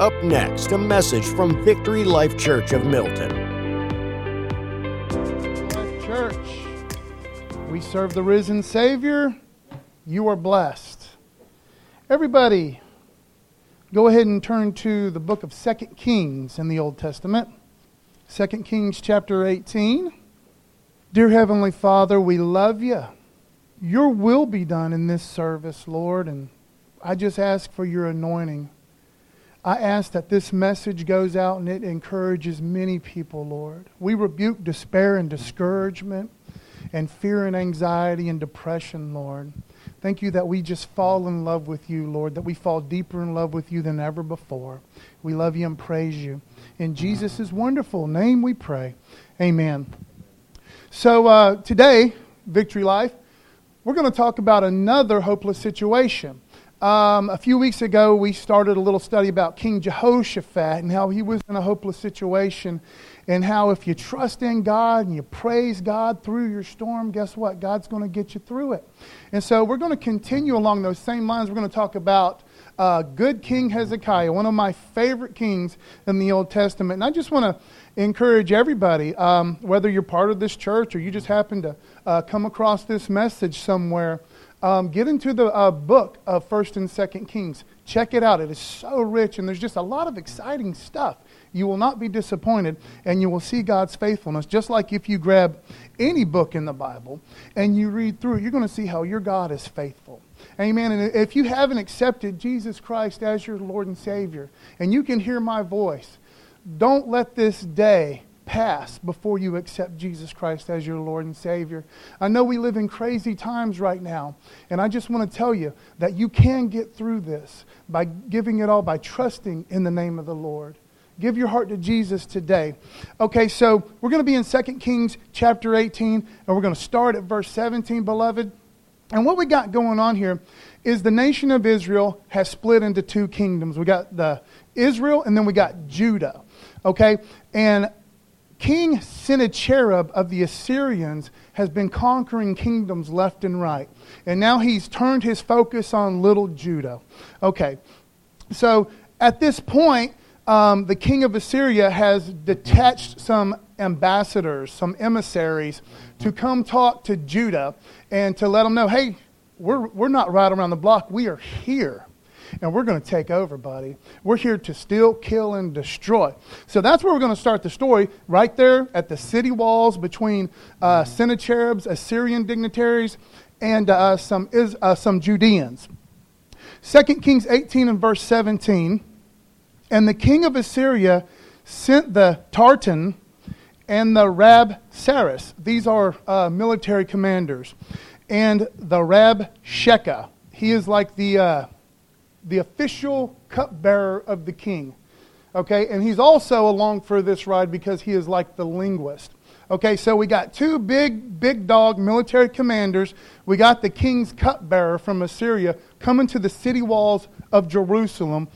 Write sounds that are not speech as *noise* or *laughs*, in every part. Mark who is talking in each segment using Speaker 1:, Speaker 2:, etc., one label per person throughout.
Speaker 1: Up next, a message from Victory Life Church of Milton.
Speaker 2: Church, we serve the risen Savior. You are blessed. Everybody, go ahead and turn to the book of Second Kings in the Old Testament. Second Kings chapter 18. Dear Heavenly Father, we love you. Your will be done in this service, Lord, and I just ask for your anointing. I ask that this message goes out and it encourages many people, Lord. We rebuke despair and discouragement and fear and anxiety and depression, Lord. Thank you that we just fall in love with you, Lord, that we fall deeper in love with you than ever before. We love you and praise you. In Jesus' wonderful name we pray. Amen. So uh, today, Victory Life, we're going to talk about another hopeless situation. Um, a few weeks ago, we started a little study about King Jehoshaphat and how he was in a hopeless situation, and how if you trust in God and you praise God through your storm, guess what? God's going to get you through it. And so we're going to continue along those same lines. We're going to talk about uh, good King Hezekiah, one of my favorite kings in the Old Testament. And I just want to encourage everybody, um, whether you're part of this church or you just happen to uh, come across this message somewhere um, get into the uh, book of First and Second Kings. Check it out. It is so rich, and there's just a lot of exciting stuff. You will not be disappointed, and you will see God's faithfulness. Just like if you grab any book in the Bible and you read through you're going to see how your God is faithful. Amen. And if you haven't accepted Jesus Christ as your Lord and Savior, and you can hear my voice, don't let this day pass before you accept Jesus Christ as your Lord and Savior. I know we live in crazy times right now, and I just want to tell you that you can get through this by giving it all, by trusting in the name of the Lord. Give your heart to Jesus today. Okay, so we're going to be in 2 Kings chapter 18, and we're going to start at verse 17, beloved. And what we got going on here is the nation of Israel has split into two kingdoms. We got the Israel, and then we got Judah. Okay, and King Sennacherib of the Assyrians has been conquering kingdoms left and right. And now he's turned his focus on little Judah. Okay, so at this point, um, the king of Assyria has detached some ambassadors, some emissaries, to come talk to Judah and to let them know hey, we're, we're not right around the block, we are here and we're going to take over, buddy. We're here to steal, kill, and destroy. So that's where we're going to start the story, right there at the city walls between uh, Sennacherib's Assyrian dignitaries and uh, some, is, uh, some Judeans. 2 Kings 18 and verse 17. And the king of Assyria sent the Tartan and the Rab Saris. These are uh, military commanders. And the Rab Sheka. He is like the uh, the official cupbearer of the king. Okay, and he's also along for this ride because he is like the linguist. Okay, so we got two big, big dog military commanders. We got the king's cupbearer from Assyria coming to the city walls of Jerusalem.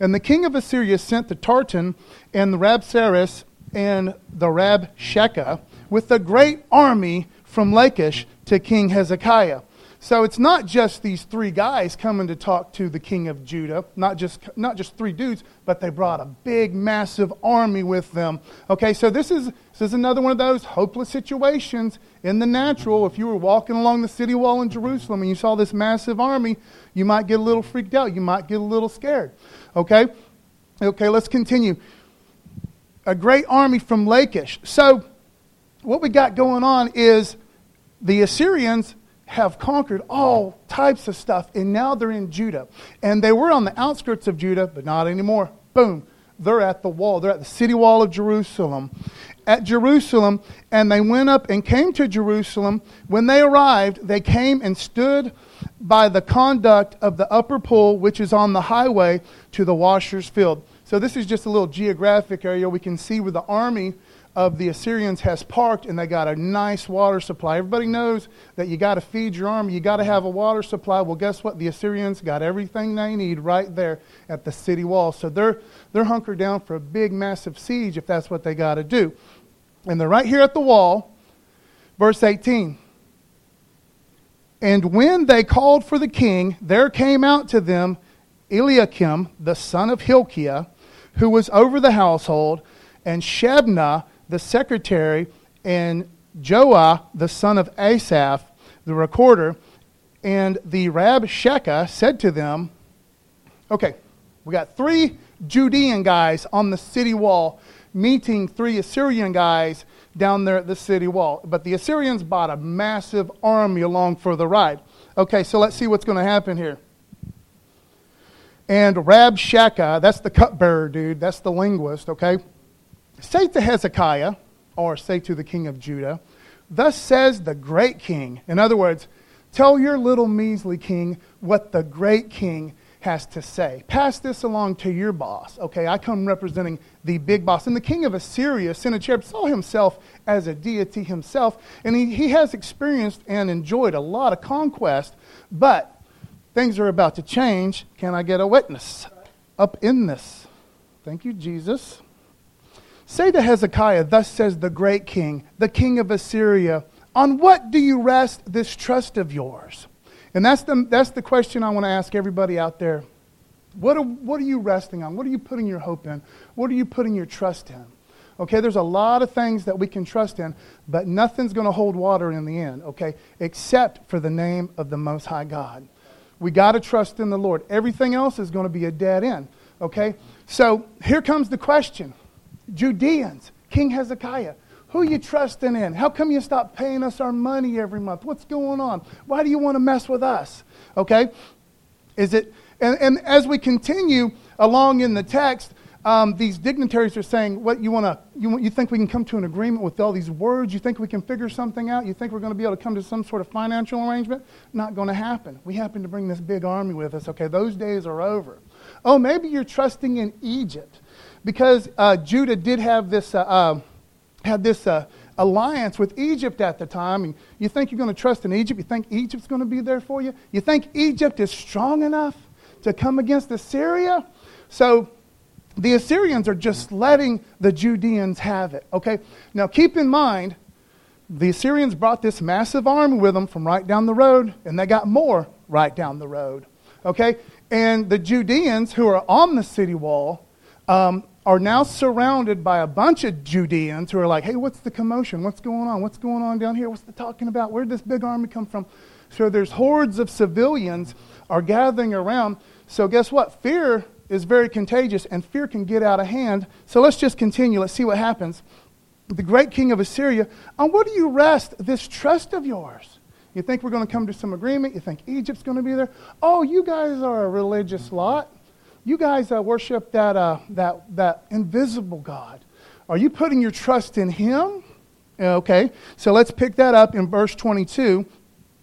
Speaker 2: And the king of Assyria sent the Tartan and the Rabsaris and the Rabshakeh with a great army from Lachish to King Hezekiah. So it's not just these three guys coming to talk to the king of Judah, not just, not just three dudes, but they brought a big, massive army with them. Okay, so this is, this is another one of those hopeless situations in the natural. If you were walking along the city wall in Jerusalem and you saw this massive army, you might get a little freaked out. You might get a little scared. Okay? Okay, let's continue. A great army from Lachish. So, what we got going on is the Assyrians have conquered all types of stuff, and now they're in Judah. And they were on the outskirts of Judah, but not anymore. Boom. They're at the wall. They're at the city wall of Jerusalem. At Jerusalem, and they went up and came to Jerusalem. When they arrived, they came and stood by the conduit of the upper pool, which is on the highway to the washer's field. So, this is just a little geographic area. We can see where the army of the Assyrians has parked and they got a nice water supply. Everybody knows that you got to feed your army, you got to have a water supply. Well, guess what? The Assyrians got everything they need right there at the city wall. So they're, they're hunkered down for a big, massive siege if that's what they got to do. And they're right here at the wall. Verse 18. And when they called for the king, there came out to them Eliakim, the son of Hilkiah, who was over the household, and Shebna, the secretary, and Joah, the son of Asaph, the recorder, and the Rabshakeh said to them, Okay, we got three Judean guys on the city wall meeting three Assyrian guys down there at the city wall. But the Assyrians bought a massive army along for the ride. Okay, so let's see what's going to happen here. And Rabshakeh, that's the cupbearer dude, that's the linguist, okay? Say to Hezekiah, or say to the king of Judah, Thus says the great king. In other words, tell your little measly king what the great king has to say. Pass this along to your boss. Okay, I come representing the big boss. And the king of Assyria, Sennacherib, saw himself as a deity himself, and he, he has experienced and enjoyed a lot of conquest, but things are about to change. Can I get a witness up in this? Thank you, Jesus. Say to Hezekiah, Thus says the great king, the king of Assyria, on what do you rest this trust of yours? And that's the, that's the question I want to ask everybody out there. What are, what are you resting on? What are you putting your hope in? What are you putting your trust in? Okay, there's a lot of things that we can trust in, but nothing's going to hold water in the end, okay, except for the name of the Most High God. We got to trust in the Lord. Everything else is going to be a dead end, okay? So here comes the question Judeans, King Hezekiah. Who you trusting in? How come you stop paying us our money every month? What's going on? Why do you want to mess with us? Okay? Is it and, and as we continue along in the text, um, these dignitaries are saying, "What you want to? You, you think we can come to an agreement with all these words? You think we can figure something out? You think we're going to be able to come to some sort of financial arrangement? Not going to happen. We happen to bring this big army with us. Okay, those days are over. Oh, maybe you're trusting in Egypt because uh, Judah did have this, uh, uh, had this uh, alliance with Egypt at the time. And you think you're going to trust in Egypt? You think Egypt's going to be there for you? You think Egypt is strong enough to come against Assyria? So the Assyrians are just letting the Judeans have it. Okay? Now keep in mind, the Assyrians brought this massive army with them from right down the road, and they got more right down the road. Okay? And the Judeans who are on the city wall um, are now surrounded by a bunch of Judeans who are like, hey, what's the commotion? What's going on? What's going on down here? What's the talking about? Where did this big army come from? So there's hordes of civilians are gathering around. So guess what? Fear is very contagious and fear can get out of hand. So let's just continue. Let's see what happens. The great king of Assyria, on what do you rest this trust of yours? You think we're going to come to some agreement? You think Egypt's going to be there? Oh, you guys are a religious lot you guys uh, worship that, uh, that, that invisible God. Are you putting your trust in Him? Okay, so let's pick that up in verse 22,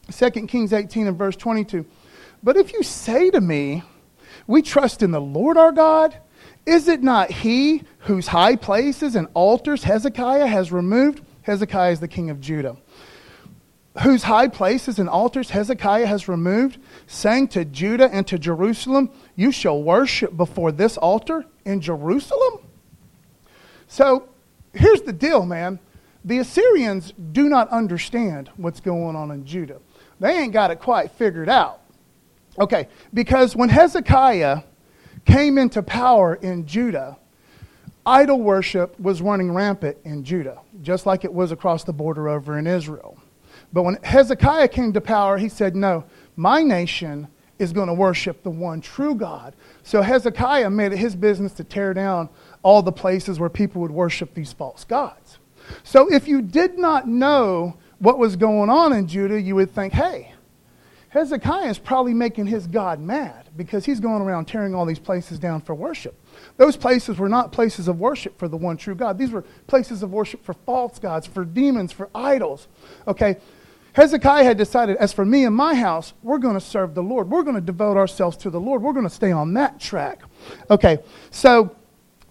Speaker 2: 2 Kings 18 and verse 22. But if you say to me, We trust in the Lord our God, is it not He whose high places and altars Hezekiah has removed? Hezekiah is the king of Judah whose high places and altars Hezekiah has removed, saying to Judah and to Jerusalem, You shall worship before this altar in Jerusalem? So here's the deal, man. The Assyrians do not understand what's going on in Judah. They ain't got it quite figured out. Okay, because when Hezekiah came into power in Judah, idol worship was running rampant in Judah, just like it was across the border over in Israel. But when Hezekiah came to power, he said, No, my nation is going to worship the one true God. So Hezekiah made it his business to tear down all the places where people would worship these false gods. So if you did not know what was going on in Judah, you would think, hey, Hezekiah is probably making his God mad because he's going around tearing all these places down for worship. Those places were not places of worship for the one true God. These were places of worship for false gods, for demons, for idols. Okay, Hezekiah had decided, as for me and my house, we're going to serve the Lord. We're going to devote ourselves to the Lord. We're going to stay on that track. Okay, so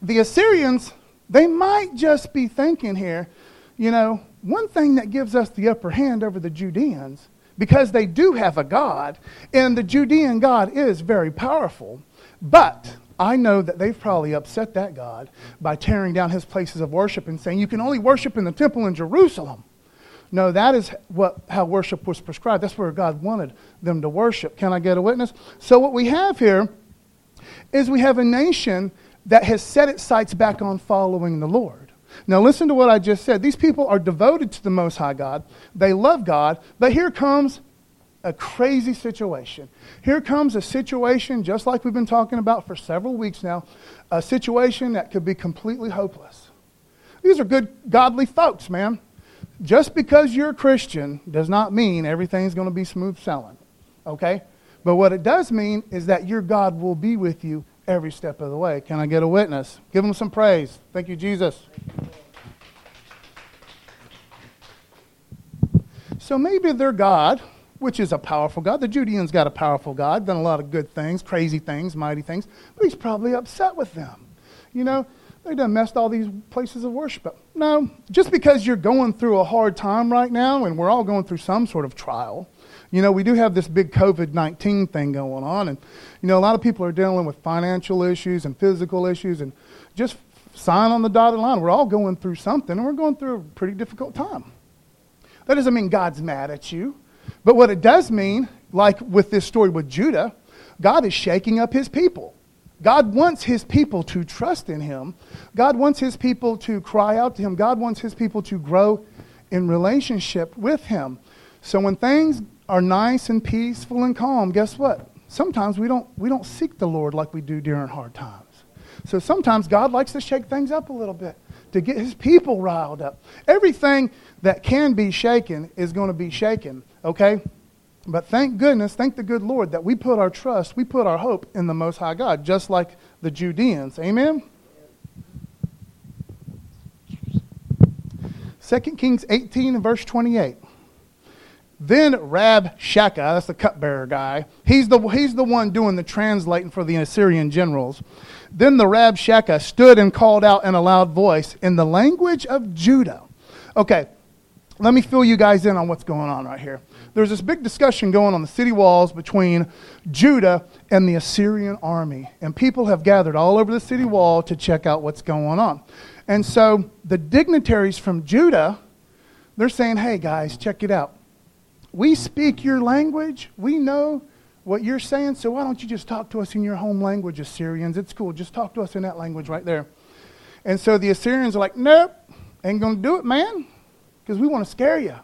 Speaker 2: the Assyrians, they might just be thinking here, you know, one thing that gives us the upper hand over the Judeans, because they do have a God, and the Judean God is very powerful, but I know that they've probably upset that God by tearing down his places of worship and saying, you can only worship in the temple in Jerusalem. No, that is what, how worship was prescribed. That's where God wanted them to worship. Can I get a witness? So, what we have here is we have a nation that has set its sights back on following the Lord. Now, listen to what I just said. These people are devoted to the Most High God. They love God. But here comes a crazy situation. Here comes a situation, just like we've been talking about for several weeks now, a situation that could be completely hopeless. These are good, godly folks, man. Just because you're a Christian does not mean everything's going to be smooth sailing, okay? But what it does mean is that your God will be with you every step of the way. Can I get a witness? Give him some praise. Thank you, Jesus. So maybe their God, which is a powerful God, the Judeans got a powerful God, done a lot of good things, crazy things, mighty things, but he's probably upset with them. You know, they done messed all these places of worship up. No, just because you're going through a hard time right now, and we're all going through some sort of trial, you know, we do have this big COVID 19 thing going on, and, you know, a lot of people are dealing with financial issues and physical issues, and just sign on the dotted line. We're all going through something, and we're going through a pretty difficult time. That doesn't mean God's mad at you, but what it does mean, like with this story with Judah, God is shaking up his people. God wants his people to trust in him. God wants his people to cry out to him. God wants his people to grow in relationship with him. So when things are nice and peaceful and calm, guess what? Sometimes we don't, we don't seek the Lord like we do during hard times. So sometimes God likes to shake things up a little bit to get his people riled up. Everything that can be shaken is going to be shaken, okay? But thank goodness, thank the good Lord that we put our trust, we put our hope in the Most High God, just like the Judeans. Amen? 2 Kings 18 verse 28. Then Rabshakeh, that's the cupbearer guy, he's the, he's the one doing the translating for the Assyrian generals. Then the Rabshakeh stood and called out in a loud voice in the language of Judah. Okay, let me fill you guys in on what's going on right here. There's this big discussion going on the city walls between Judah and the Assyrian army. And people have gathered all over the city wall to check out what's going on. And so the dignitaries from Judah, they're saying, hey guys, check it out we speak your language. We know what you're saying, so why don't you just talk to us in your home language, Assyrians? It's cool. Just talk to us in that language right there. And so the Assyrians are like, nope, ain't going to do it, man, because we want to scare you.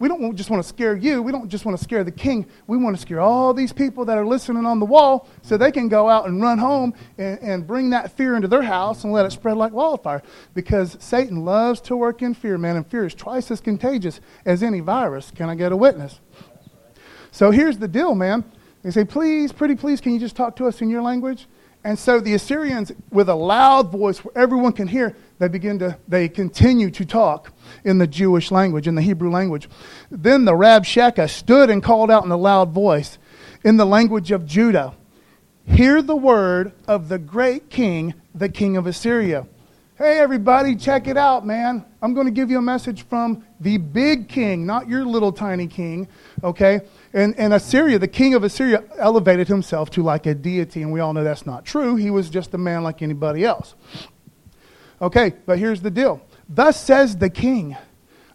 Speaker 2: We don't just want to scare you. We don't just want to scare the king. We want to scare all these people that are listening on the wall so they can go out and run home and, and bring that fear into their house and let it spread like wildfire. Because Satan loves to work in fear, man, and fear is twice as contagious as any virus. Can I get a witness? So here's the deal, man. They say, please, pretty please, can you just talk to us in your language? And so the Assyrians, with a loud voice where everyone can hear, they begin to, they continue to talk in the Jewish language, in the Hebrew language. Then the Rabshakeh stood and called out in a loud voice in the language of Judah, Hear the word of the great king, the king of Assyria. Hey, everybody, check it out, man. I'm going to give you a message from the big king, not your little tiny king, okay? And, and Assyria, the king of Assyria, elevated himself to like a deity, and we all know that's not true. He was just a man like anybody else. Okay, but here's the deal. Thus says the king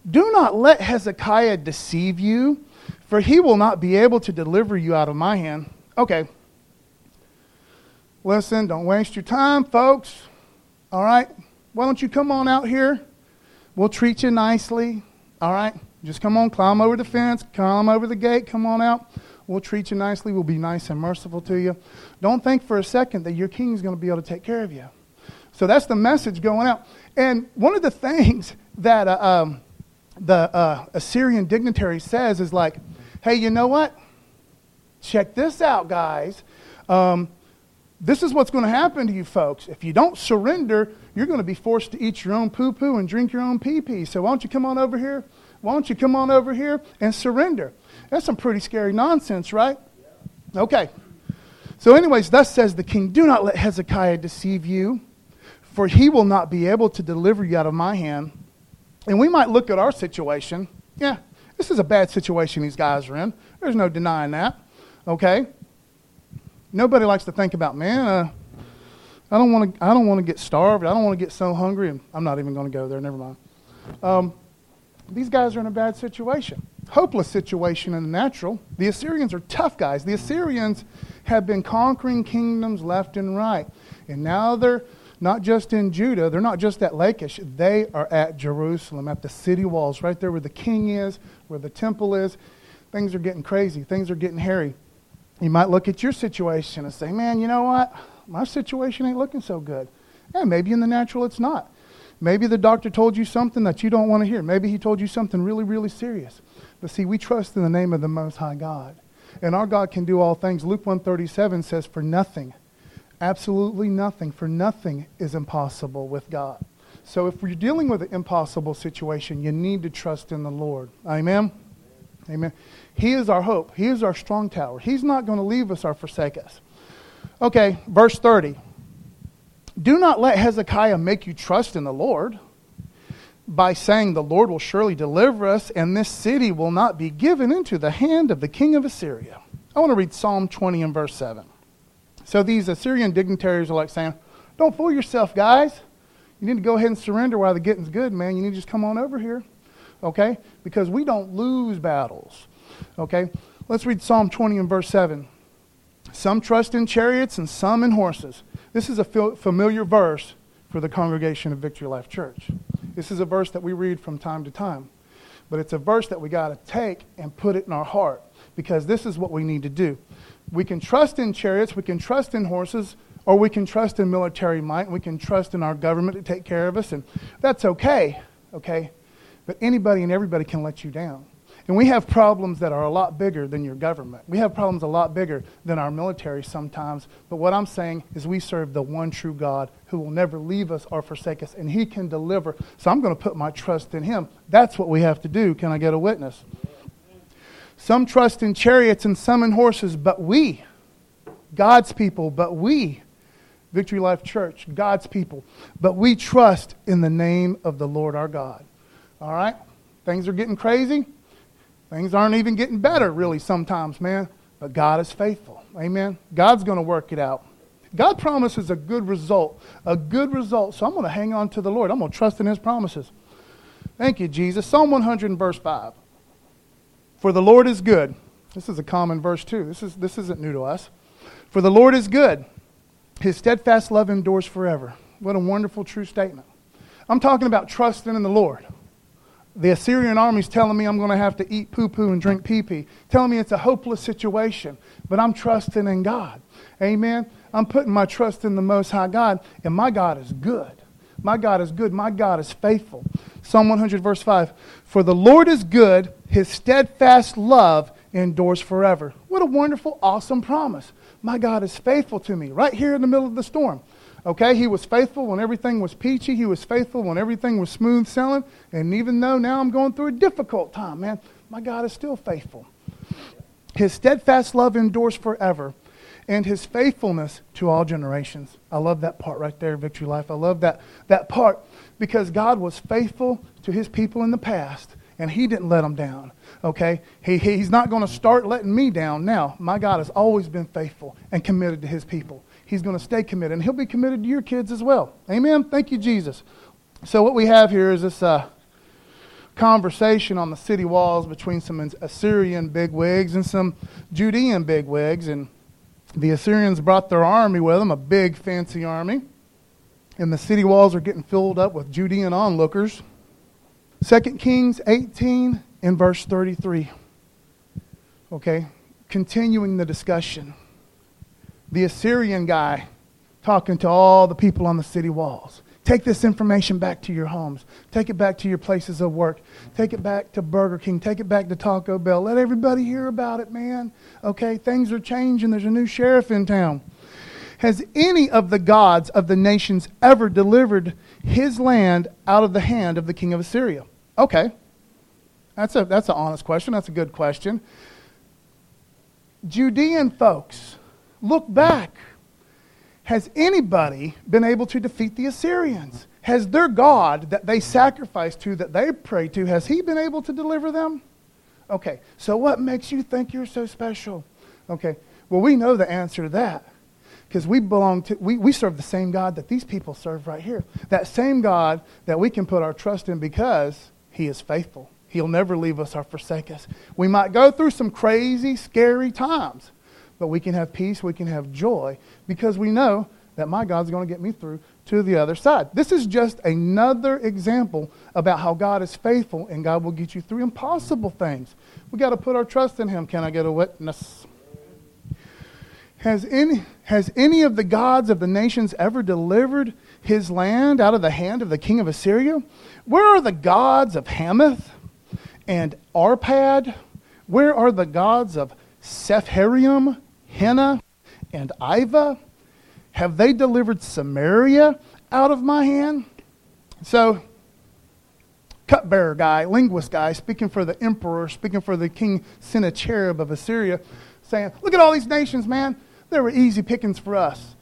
Speaker 2: Do not let Hezekiah deceive you, for he will not be able to deliver you out of my hand. Okay. Listen, don't waste your time, folks. All right? Why don't you come on out here? We'll treat you nicely. All right? Just come on, climb over the fence, climb over the gate, come on out. We'll treat you nicely. We'll be nice and merciful to you. Don't think for a second that your king is going to be able to take care of you. So that's the message going out. And one of the *laughs* things that uh, um, the uh, Assyrian dignitary says is like, hey, you know what? Check this out, guys. Um, this is what's going to happen to you folks. If you don't surrender, you're going to be forced to eat your own poo poo and drink your own pee pee. So why don't you come on over here? Why don't you come on over here and surrender? That's some pretty scary nonsense, right? Okay. So, anyways, thus says the king Do not let Hezekiah deceive you for he will not be able to deliver you out of my hand. And we might look at our situation. Yeah, this is a bad situation these guys are in. There's no denying that. Okay? Nobody likes to think about, man, uh, I don't want to I don't want to get starved. I don't want to get so hungry. I'm not even going to go there. Never mind. Um, these guys are in a bad situation. Hopeless situation in the natural. The Assyrians are tough guys. The Assyrians have been conquering kingdoms left and right. And now they're not just in Judah. They're not just at Lachish. They are at Jerusalem, at the city walls, right there where the king is, where the temple is. Things are getting crazy. Things are getting hairy. You might look at your situation and say, man, you know what? My situation ain't looking so good. Yeah, maybe in the natural it's not. Maybe the doctor told you something that you don't want to hear. Maybe he told you something really, really serious. But see, we trust in the name of the Most High God. And our God can do all things. Luke 137 says, for nothing, absolutely nothing, for nothing is impossible with God. So if you're dealing with an impossible situation, you need to trust in the Lord. Amen? Amen. He is our hope. He is our strong tower. He's not going to leave us or forsake us. Okay, verse 30. Do not let Hezekiah make you trust in the Lord by saying, The Lord will surely deliver us, and this city will not be given into the hand of the king of Assyria. I want to read Psalm 20 and verse 7. So these Assyrian dignitaries are like saying, Don't fool yourself, guys. You need to go ahead and surrender while the getting's good, man. You need to just come on over here. Okay? Because we don't lose battles. Okay? Let's read Psalm 20 and verse 7. Some trust in chariots and some in horses. This is a familiar verse for the congregation of Victory Life Church. This is a verse that we read from time to time. But it's a verse that we got to take and put it in our heart because this is what we need to do. We can trust in chariots, we can trust in horses, or we can trust in military might, we can trust in our government to take care of us, and that's okay, okay? But anybody and everybody can let you down. And we have problems that are a lot bigger than your government. We have problems a lot bigger than our military sometimes. But what I'm saying is we serve the one true God who will never leave us or forsake us, and He can deliver. So I'm going to put my trust in Him. That's what we have to do. Can I get a witness? Some trust in chariots and some in horses, but we, God's people, but we, Victory Life Church, God's people, but we trust in the name of the Lord our God. All right? Things are getting crazy. Things aren't even getting better, really, sometimes, man. But God is faithful. Amen. God's going to work it out. God promises a good result, a good result. So I'm going to hang on to the Lord. I'm going to trust in His promises. Thank you, Jesus. Psalm 100 verse 5. For the Lord is good. This is a common verse, too. This, is, this isn't new to us. For the Lord is good. His steadfast love endures forever. What a wonderful, true statement. I'm talking about trusting in the Lord. The Assyrian army's telling me I'm going to have to eat poo poo and drink pee pee, telling me it's a hopeless situation, but I'm trusting in God. Amen. I'm putting my trust in the Most High God, and my God is good. My God is good. My God is faithful. Psalm 100, verse 5 For the Lord is good, his steadfast love endures forever. What a wonderful, awesome promise. My God is faithful to me right here in the middle of the storm. Okay, he was faithful when everything was peachy. He was faithful when everything was smooth sailing. And even though now I'm going through a difficult time, man, my God is still faithful. His steadfast love endures forever, and his faithfulness to all generations. I love that part right there, Victory Life. I love that, that part because God was faithful to his people in the past, and he didn't let them down. Okay? He, he's not going to start letting me down now. My God has always been faithful and committed to his people. He's going to stay committed, and He'll be committed to your kids as well. Amen? Thank you, Jesus. So, what we have here is this uh, conversation on the city walls between some Assyrian bigwigs and some Judean bigwigs. And the Assyrians brought their army with them, a big, fancy army. And the city walls are getting filled up with Judean onlookers. 2 Kings 18 and verse 33. Okay, continuing the discussion the Assyrian guy talking to all the people on the city walls. Take this information back to your homes. Take it back to your places of work. Take it back to Burger King. Take it back to Taco Bell. Let everybody hear about it, man. Okay, things are changing. There's a new sheriff in town. Has any of the gods of the nations ever delivered his land out of the hand of the king of Assyria? Okay. That's, a, that's an honest question. That's a good question. Judean folks Look back. Has anybody been able to defeat the Assyrians? Has their God that they sacrifice to, that they pray to, has he been able to deliver them? Okay, so what makes you think you're so special? Okay, well, we know the answer to that because we belong to, we, we serve the same God that these people serve right here. That same God that we can put our trust in because he is faithful. He'll never leave us or forsake us. We might go through some crazy, scary times, but we can have peace, we can have joy, because we know that my God's going to get me through to the other side. This is just another example about how God is faithful and God will get you through impossible things. We got to put our trust in Him. Can I get a witness? Has any, has any of the gods of the nations ever delivered his land out of the hand of the king of Assyria? Where are the gods of Hamath and Arpad? Where are the gods of Sepharvaim, Hena, and Iva? Have they delivered Samaria out of my hand? So, cupbearer guy, linguist guy, speaking for the emperor, speaking for the king Sennacherib of Assyria, saying, Look at all these nations, man. They were easy pickings for us.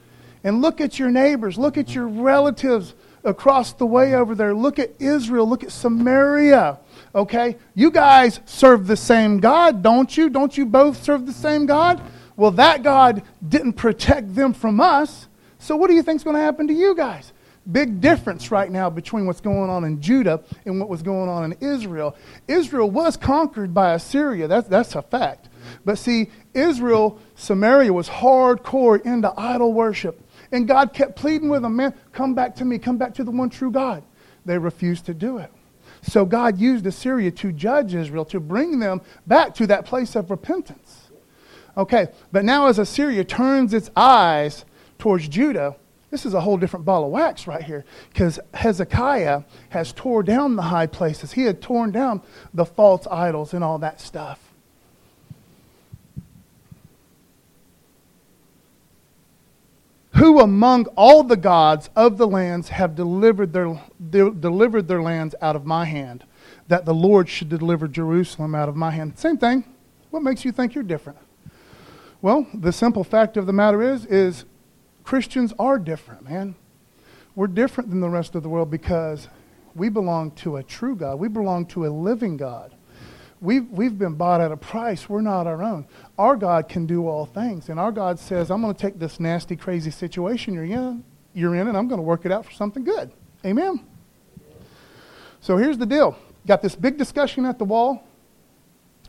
Speaker 2: And look at your neighbors, look at your relatives across the way over there. Look at Israel, look at Samaria. Okay? You guys serve the same God, don't you? Don't you both serve the same God? Well, that God didn't protect them from us. So what do you think is going to happen to you guys? Big difference right now between what's going on in Judah and what was going on in Israel. Israel was conquered by Assyria. That's, that's a fact. But see, Israel, Samaria was hardcore into idol worship. And God kept pleading with them, man, come back to me, come back to the one true God. They refused to do it. So God used Assyria to judge Israel, to bring them back to that place of repentance. Okay, but now as Assyria turns its eyes towards Judah, this is a whole different ball of wax right here because Hezekiah has tore down the high places. He had torn down the false idols and all that stuff. Who among all the gods of the lands have delivered their, de- delivered their lands out of my hand, that the Lord should deliver Jerusalem out of my hand? Same thing. What makes you think you're different? Well, the simple fact of the matter is, is Christians are different, man. We're different than the rest of the world because we belong to a true God. We belong to a living God we've, we've been bought at a price. We're not our own. Our God can do all things. And our God says, I'm going to take this nasty, crazy situation you're in, you're in and I'm going to work it out for something good. Amen? So here's the deal. Got this big discussion at the wall.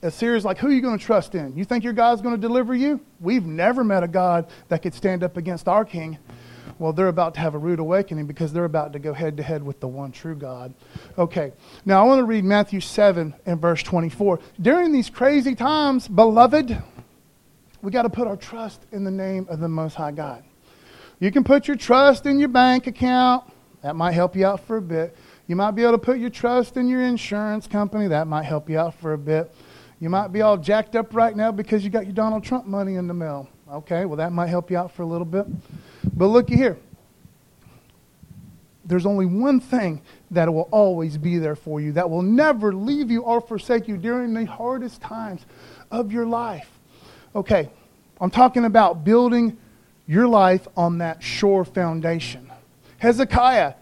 Speaker 2: Assyria's like, who are you going to trust in? You think your God's going to deliver you? We've never met a God that could stand up against our king. Well, they're about to have a rude awakening because they're about to go head to head with the one true God. Okay, now I want to read Matthew 7 and verse 24. During these crazy times, beloved, we got to put our trust in the name of the Most High God. You can put your trust in your bank account, that might help you out for a bit. You might be able to put your trust in your insurance company, that might help you out for a bit. You might be all jacked up right now because you got your Donald Trump money in the mail. Okay, well, that might help you out for a little bit. But looky here. There's only one thing that will always be there for you, that will never leave you or forsake you during the hardest times of your life. Okay, I'm talking about building your life on that sure foundation. Hezekiah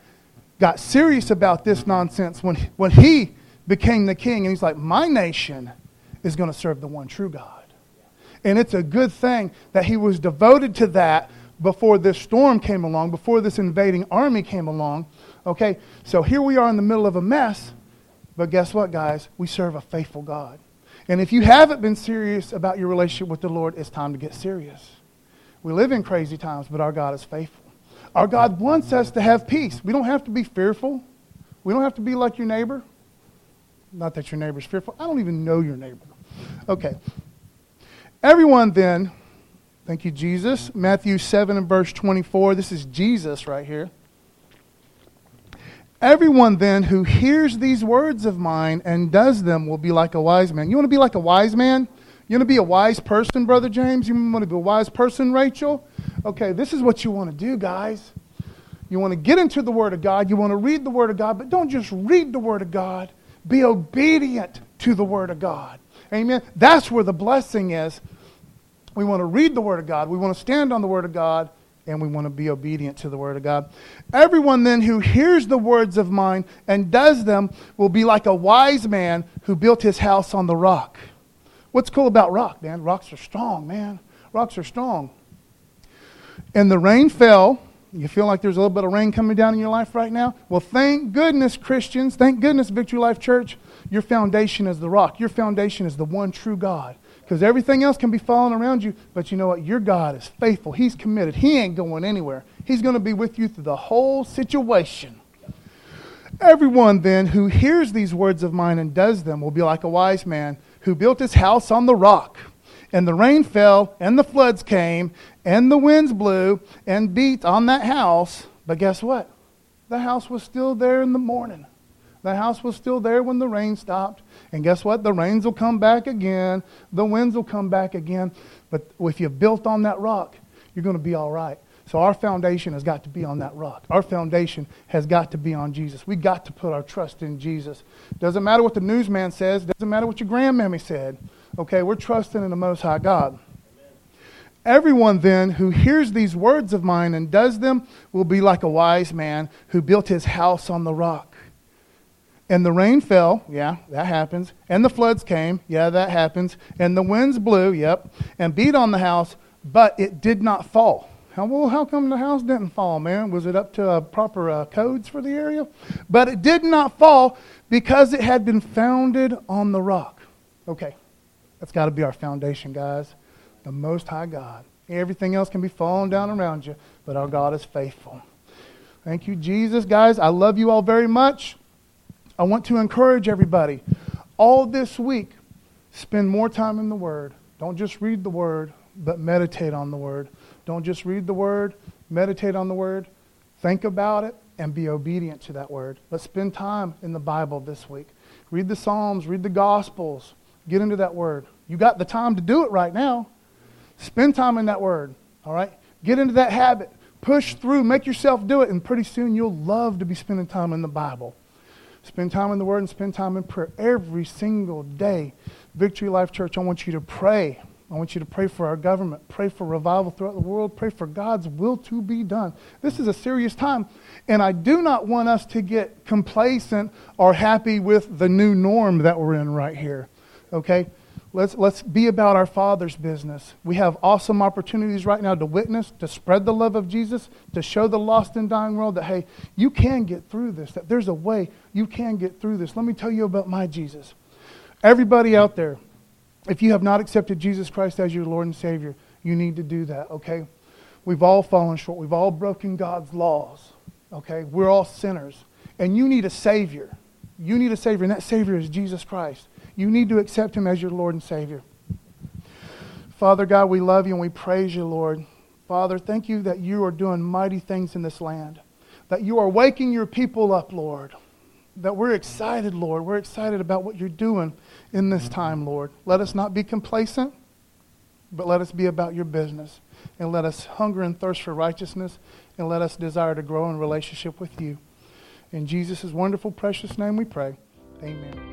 Speaker 2: got serious about this nonsense when, when he became the king, and he's like, My nation is going to serve the one true God. And it's a good thing that he was devoted to that before this storm came along, before this invading army came along. Okay, so here we are in the middle of a mess, but guess what, guys? We serve a faithful God. And if you haven't been serious about your relationship with the Lord, it's time to get serious. We live in crazy times, but our God is faithful. Our God wants us to have peace. We don't have to be fearful. We don't have to be like your neighbor. Not that your neighbor's fearful. I don't even know your neighbor. Okay. Everyone then Thank you, Jesus. Matthew 7 and verse 24. This is Jesus right here. Everyone then who hears these words of mine and does them will be like a wise man. You want to be like a wise man? You want to be a wise person, Brother James? You want to be a wise person, Rachel? Okay, this is what you want to do, guys. You want to get into the Word of God. You want to read the Word of God, but don't just read the Word of God. Be obedient to the Word of God. Amen. That's where the blessing is. We want to read the Word of God. We want to stand on the Word of God. And we want to be obedient to the Word of God. Everyone then who hears the words of mine and does them will be like a wise man who built his house on the rock. What's cool about rock, man? Rocks are strong, man. Rocks are strong. And the rain fell. You feel like there's a little bit of rain coming down in your life right now? Well, thank goodness, Christians. Thank goodness, Victory Life Church. Your foundation is the rock. Your foundation is the one true God. Because everything else can be falling around you, but you know what? Your God is faithful. He's committed. He ain't going anywhere. He's going to be with you through the whole situation. Everyone then who hears these words of mine and does them will be like a wise man who built his house on the rock. And the rain fell, and the floods came, and the winds blew and beat on that house. But guess what? The house was still there in the morning. The house was still there when the rain stopped. And guess what? The rains will come back again. The winds will come back again. But if you've built on that rock, you're going to be all right. So our foundation has got to be on that rock. Our foundation has got to be on Jesus. We got to put our trust in Jesus. Doesn't matter what the newsman says. Doesn't matter what your grandmammy said. Okay, we're trusting in the Most High God. Everyone then who hears these words of mine and does them will be like a wise man who built his house on the rock. And the rain fell, yeah, that happens. And the floods came, yeah, that happens. And the winds blew, yep, and beat on the house, but it did not fall. How, well, how come the house didn't fall, man? Was it up to uh, proper uh, codes for the area? But it did not fall because it had been founded on the rock. Okay, that's got to be our foundation, guys. The Most High God. Everything else can be falling down around you, but our God is faithful. Thank you, Jesus. Guys, I love you all very much. I want to encourage everybody all this week, spend more time in the Word. Don't just read the Word, but meditate on the Word. Don't just read the word, meditate on the word, think about it, and be obedient to that word. Let's spend time in the Bible this week. Read the Psalms, read the Gospels, get into that word. You got the time to do it right now. Spend time in that word, all right? Get into that habit. Push through, make yourself do it, and pretty soon you'll love to be spending time in the Bible. Spend time in the Word and spend time in prayer every single day. Victory Life Church, I want you to pray I want you to pray for our government, pray for revival throughout the world, pray for God's will to be done. This is a serious time, and I do not want us to get complacent or happy with the new norm that we're in right here. Okay? Let's, let's be about our Father's business. We have awesome opportunities right now to witness, to spread the love of Jesus, to show the lost and dying world that, hey, you can get through this, that there's a way you can get through this. Let me tell you about my Jesus. Everybody out there, if you have not accepted Jesus Christ as your Lord and Savior, you need to do that, okay? We've all fallen short. We've all broken God's laws, okay? We're all sinners. And you need a Savior. You need a Savior, and that Savior is Jesus Christ. You need to accept Him as your Lord and Savior. Father God, we love you and we praise you, Lord. Father, thank you that you are doing mighty things in this land, that you are waking your people up, Lord, that we're excited, Lord. We're excited about what you're doing in this time, Lord. Let us not be complacent, but let us be about your business. And let us hunger and thirst for righteousness, and let us desire to grow in relationship with you. In Jesus' wonderful, precious name we pray. Amen.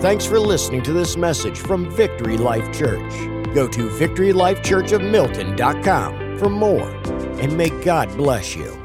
Speaker 1: Thanks for listening to this message from Victory Life Church. Go to victorylifechurchofmilton.com for more, and may God bless you.